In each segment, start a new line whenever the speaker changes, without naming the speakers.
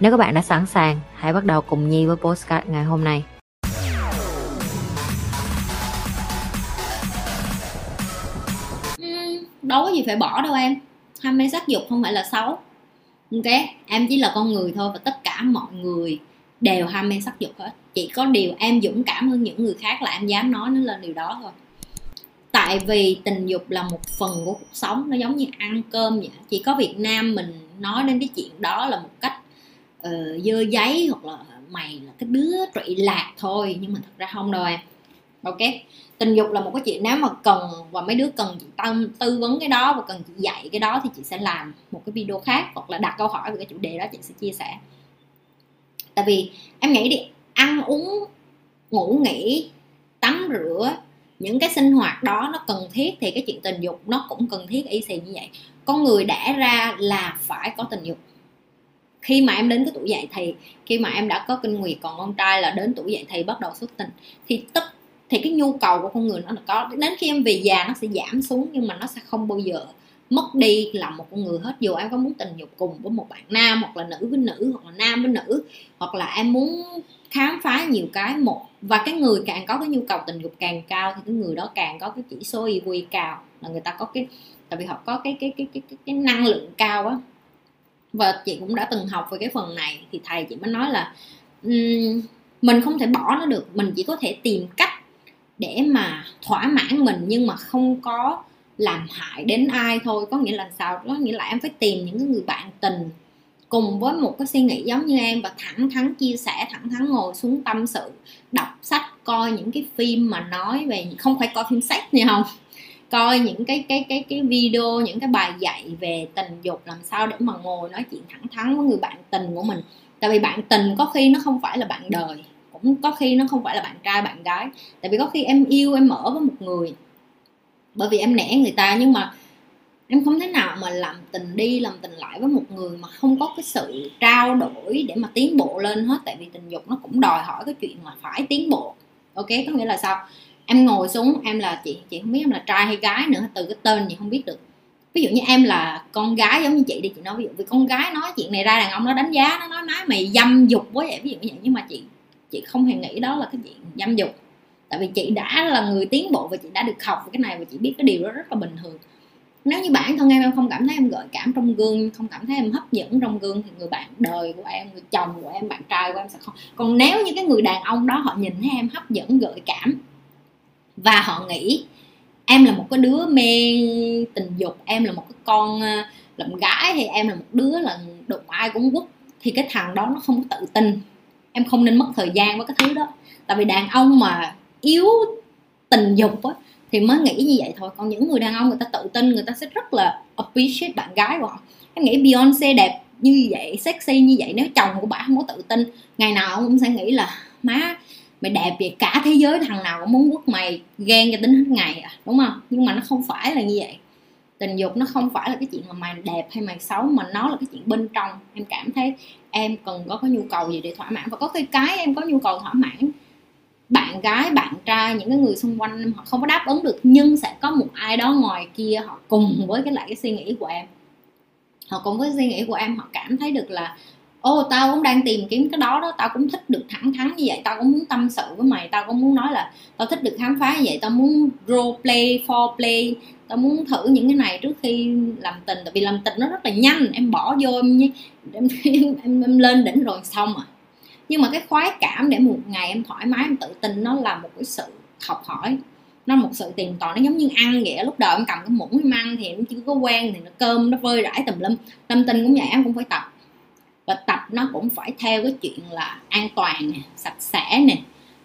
Nếu các bạn đã sẵn sàng, hãy bắt đầu cùng Nhi với postcard ngày hôm nay.
Ừ, đâu có gì phải bỏ đâu em. Ham mê sắc dục không phải là xấu. Ok em chỉ là con người thôi và tất cả mọi người đều ham mê sắc dục hết. Chỉ có điều em dũng cảm hơn những người khác là em dám nói nó lên điều đó thôi. Tại vì tình dục là một phần của cuộc sống nó giống như ăn cơm vậy. Chỉ có việt nam mình nói đến cái chuyện đó là một cách uh, dơ giấy hoặc là mày là cái đứa trụy lạc thôi nhưng mà thật ra không đâu em. Ok tình dục là một cái chuyện nếu mà cần và mấy đứa cần chị tâm tư vấn cái đó và cần chị dạy cái đó thì chị sẽ làm một cái video khác hoặc là đặt câu hỏi về cái chủ đề đó chị sẽ chia sẻ. Tại vì em nghĩ đi ăn uống ngủ nghỉ tắm rửa những cái sinh hoạt đó nó cần thiết thì cái chuyện tình dục nó cũng cần thiết y xì như vậy. Con người đã ra là phải có tình dục khi mà em đến cái tuổi dậy thì khi mà em đã có kinh nguyệt còn con trai là đến tuổi dậy thì bắt đầu xuất tình. Thì tất thì cái nhu cầu của con người nó là có. Đến khi em về già nó sẽ giảm xuống nhưng mà nó sẽ không bao giờ mất đi là một con người hết. Dù em có muốn tình dục cùng với một bạn nam hoặc là nữ với nữ hoặc là nam với nữ hoặc là em muốn khám phá nhiều cái một. Và cái người càng có cái nhu cầu tình dục càng cao thì cái người đó càng có cái chỉ số IQ cao. Là người ta có cái tại vì họ có cái cái cái cái cái, cái năng lượng cao á và chị cũng đã từng học về cái phần này. Thì thầy chị mới nói là um, mình không thể bỏ nó được. Mình chỉ có thể tìm cách để mà thỏa mãn mình nhưng mà không có làm hại đến ai thôi. Có nghĩa là sao? Có nghĩa là em phải tìm những người bạn tình cùng với một cái suy nghĩ giống như em và thẳng thắn chia sẻ thẳng thắn ngồi xuống tâm sự đọc sách coi những cái phim mà nói về không phải coi phim sách nha không? Coi những cái cái cái cái video, những cái bài dạy về tình dục làm sao để mà ngồi nói chuyện thẳng thắn với người bạn tình của mình. Tại vì bạn tình có khi nó không phải là bạn đời, cũng có khi nó không phải là bạn trai, bạn gái. Tại vì có khi em yêu, em mở với một người, bởi vì em nể người ta, nhưng mà em không thể nào mà làm tình đi, làm tình lại với một người mà không có cái sự trao đổi để mà tiến bộ lên hết. Tại vì tình dục nó cũng đòi hỏi cái chuyện mà phải tiến bộ, ok? Có nghĩa là sao? Em ngồi xuống, em là chị chị không biết em là trai hay gái nữa, từ cái tên gì không biết được. Ví dụ như em là con gái giống như chị đi, chị nói ví dụ vì con gái nói chuyện này ra đàn ông nó đánh giá, nó nói nói mày dâm dục quá vậy, ví dụ như vậy. Nhưng mà chị chị không hề nghĩ đó là cái chuyện dâm dục. Tại vì chị đã là người tiến bộ và chị đã được học cái này và chị biết cái điều đó rất là bình thường. Nếu như bản thân em em không cảm thấy em gợi cảm trong gương, không cảm thấy em hấp dẫn trong gương thì người bạn đời của em, người chồng của em, bạn trai của em sẽ không. Còn nếu như cái người đàn ông đó họ nhìn thấy em hấp dẫn, gợi cảm và họ nghĩ em là một cái đứa mê tình dục em là một cái con ờ, làm gái hay em là một đứa là đụng ai cũng quất. Thì cái thằng đó nó không có tự tin. Em không nên mất thời gian với cái thứ đó. Tại vì đàn ông mà yếu tình dục á thì mới nghĩ như vậy thôi. Còn những người đàn ông người ta tự tin người ta sẽ rất là appreciate bạn gái của họ. Em nghĩ Beyonce đẹp như vậy sexy như vậy nếu chồng của bà không có tự tin ngày nào ông cũng sẽ nghĩ là má mày đẹp vậy, cả thế giới thằng nào cũng muốn quất mày ghen cho tính hết ngày à đúng không? Nhưng mà nó không phải là như vậy. Tình dục nó không phải là cái chuyện mà mày đẹp hay mày xấu, mà nó là cái chuyện bên trong. Em cảm thấy em cần có cái nhu cầu gì để thỏa mãn. Và có cái cái em có nhu cầu thỏa mãn, bạn gái, bạn trai, những cái người xung quanh họ không có đáp ứng được, nhưng sẽ có một ai đó ngoài kia họ cùng với cái lại cái suy nghĩ của em. Họ cùng với suy nghĩ của em, họ cảm thấy được là ô tao cũng đang tìm kiếm cái đó đó tao cũng thích được thẳng thắn như vậy tao cũng muốn tâm sự với mày tao cũng muốn nói là tao thích được khám phá như vậy tao muốn role play for play tao muốn thử những cái này trước khi làm tình tại vì làm tình nó rất là nhanh em bỏ vô em em, em, em, em lên đỉnh rồi xong à nhưng mà cái khoái cảm để một ngày em thoải mái em tự tin nó là một cái sự học hỏi nó một sự tìm tòi nó giống như ăn vậy lúc đầu em cầm cái muỗng em ăn thì em chưa có quen thì nó cơm nó vơi rải tùm lum tâm tình cũng vậy em cũng phải tập và tập nó cũng phải theo cái chuyện là an toàn nè, sạch sẽ nè.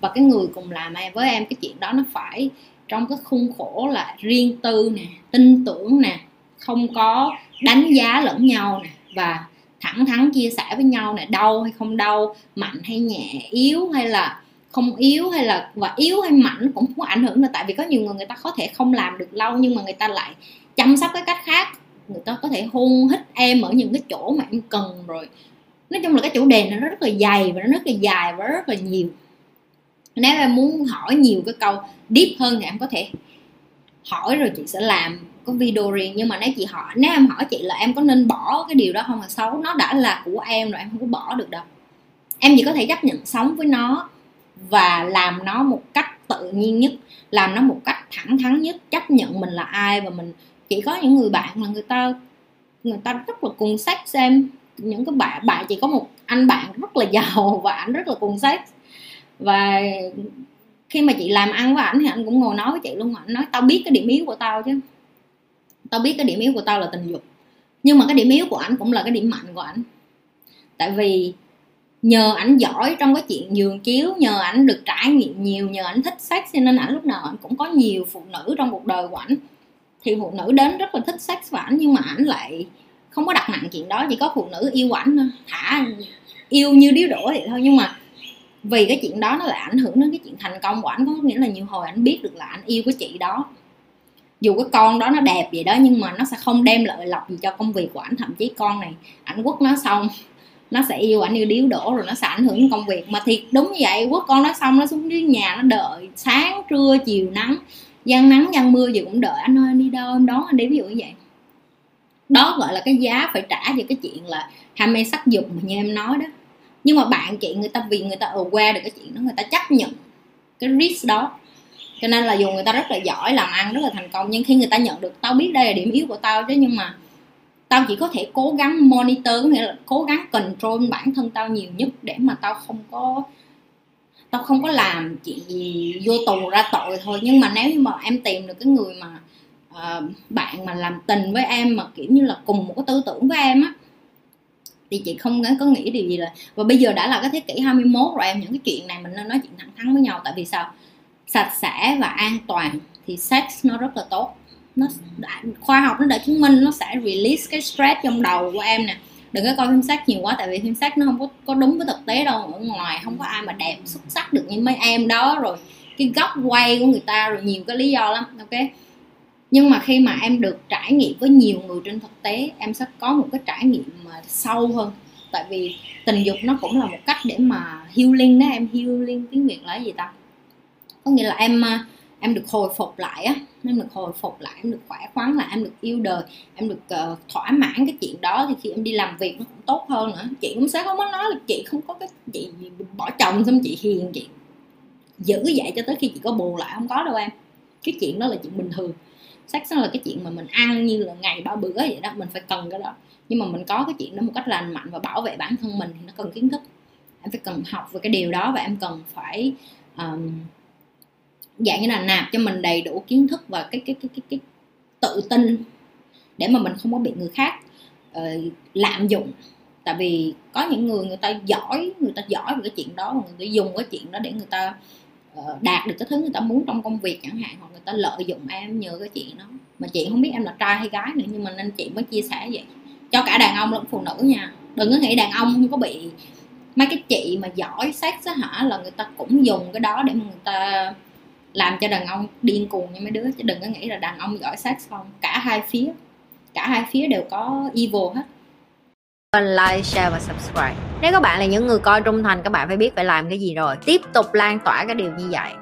Và cái người cùng làm em, với em, cái chuyện đó nó phải trong cái khung khổ là riêng tư nè, tin tưởng nè, không có đánh giá lẫn nhau nè, và thẳng thắn chia sẻ với nhau này đau hay không đau, mạnh hay nhẹ, yếu hay là không yếu hay là, và yếu hay mạnh cũng không ảnh hưởng là tại vì có nhiều người người ta có thể không làm được lâu, nhưng mà người ta lại chăm sóc cái cách khác người ta có thể hôn hít em ở những cái chỗ mà em cần rồi. Nói chung là cái chủ đề nó rất là dày và nó rất là dài và rất là nhiều. Nếu em muốn hỏi nhiều cái câu deep hơn thì em có thể hỏi rồi chị sẽ làm có video riêng. Nhưng mà nếu chị hỏi, nếu em hỏi chị là em có nên bỏ cái điều đó không là xấu, nó đã là của em rồi, em không có bỏ được đâu. Em chỉ có thể chấp nhận sống với nó và làm nó một cách tự nhiên nhất, làm nó một cách thẳng thắn nhất, chấp nhận mình là ai và mình chỉ có những người bạn là người ta người ta rất là cùng sách xem những cái bạn bạn chỉ có một anh bạn rất là giàu và anh rất là cùng sách và khi mà chị làm ăn với ảnh thì anh cũng ngồi nói với chị luôn anh nói, tao biết cái điểm yếu của tao chứ. Tao biết cái điểm yếu của tao là tình dục. Nhưng mà cái điểm yếu của ảnh cũng là cái điểm mạnh của ảnh. Tại vì nhờ ảnh giỏi trong cái chuyện giường chiếu, nhờ ảnh được trải nghiệm nhiều, nhờ ảnh thích sex cho nên ảnh lúc nào ảnh cũng có nhiều phụ nữ trong cuộc đời của ảnh thì phụ nữ đến rất là thích sex với ảnh, nhưng mà ảnh lại không có đặt nặng chuyện đó, chỉ có phụ nữ yêu ảnh thả yêu như điếu đổ vậy thôi, nhưng mà vì cái chuyện đó nó lại ảnh hưởng đến cái chuyện thành công của ảnh, có nghĩa là nhiều hồi ảnh biết được là ảnh yêu cái chị đó. Dù cái con đó nó đẹp vậy đó, nhưng mà nó sẽ không đem lợi lộc gì cho công việc của ảnh. Thậm chí con này, ảnh quất nó xong, nó sẽ yêu ảnh như điếu đổ rồi nó sẽ ảnh hưởng đến công việc. Mà thiệt đúng như vậy, quất con nó xong, nó xuống dưới nhà, nó đợi sáng, trưa, chiều nắng gian nắng gian mưa gì cũng đợi anh ơi anh đi đâu em đón anh đi ví dụ như vậy. Đó gọi là cái giá phải trả cho cái chuyện là ham mê sắc dục mà như em nói đó. Nhưng mà bạn chị người ta, vì người ta ở qua được cái chuyện đó, người ta chấp nhận cái risk đó. Cho nên là dù người ta rất là giỏi, làm ăn rất là thành công, nhưng khi người ta nhận được, tao biết đây là điểm yếu của tao chứ, nhưng mà tao chỉ có thể cố gắng monitor nghĩa là cố gắng control bản thân tao nhiều nhất để mà tao không có tao không có làm chuyện gì vô tù ra tội thôi. Nhưng mà nếu như mà em tìm được cái người mà uh, bạn mà làm tình với em mà kiểu như là cùng một cái tư tưởng với em á thì chị không có nghĩ điều gì rồi và bây giờ đã là cái thế kỷ 21 rồi em những cái chuyện này mình nên nói chuyện thẳng thắn với nhau. Tại vì sao? Sạch sẽ và an toàn thì sex nó rất là tốt. Nó đã, khoa học nó đã chứng minh nó sẽ release cái stress trong đầu của em nè đừng có coi phim sách nhiều quá tại vì phim sách nó không có, có đúng với thực tế đâu. Ở ngoài không có ai mà đẹp xuất sắc được như mấy em đó. Rồi cái góc quay của người ta rồi nhiều cái lý do lắm ok? Nhưng mà khi mà em được trải nghiệm với nhiều người trên thực tế em sẽ có một cái trải nghiệm mà sâu hơn. Tại vì tình dục nó cũng là một cách để mà healing đó em healing tiếng việt là gì ta? Có nghĩa là em à, em được hồi phục lại á em được hồi phục lại em được khỏe khoắn lại em được yêu đời em được uh, thỏa mãn cái chuyện đó thì khi em đi làm việc nó cũng tốt hơn nữa. Chị cũng sẽ không có nói là chị không có cái chị bỏ chồng xong chị hiền chị giữ vậy cho tới khi chị có bù lại không có đâu em. Cái chuyện đó là chuyện bình thường. Sex nó là cái chuyện mà mình ăn như là ngày ba bữa vậy đó mình phải cần cái đó. Nhưng mà mình có cái chuyện đó một cách lành mạnh và bảo vệ bản thân mình thì nó cần kiến thức. Em phải cần học về cái điều đó và em cần phải um, dạng như là nạp cho mình đầy đủ kiến thức và cái cái cái cái, cái tự tin để mà mình không có bị người khác uh, lạm dụng. Tại vì có những người người ta giỏi người ta giỏi về cái chuyện đó và người ta dùng cái chuyện đó để người ta uh, đạt được cái thứ người ta muốn trong công việc chẳng hạn hoặc người ta lợi dụng em nhờ cái chuyện đó. Mà chị không biết em là trai hay gái nữa nhưng mà nên chị mới chia sẻ vậy. Cho cả đàn ông lẫn phụ nữ nha. Đừng có nghĩ đàn ông không có bị mấy cái chị mà giỏi sex á hả là người ta cũng dùng cái đó để mà người ta làm cho đàn ông điên cuồng như mấy đứa chứ đừng có nghĩ là đàn ông giỏi sex không cả hai phía cả hai phía đều có evil hết
like, share và subscribe. Nếu các bạn là những người coi trung thành, các bạn phải biết phải làm cái gì rồi. Tiếp tục lan tỏa cái điều như vậy.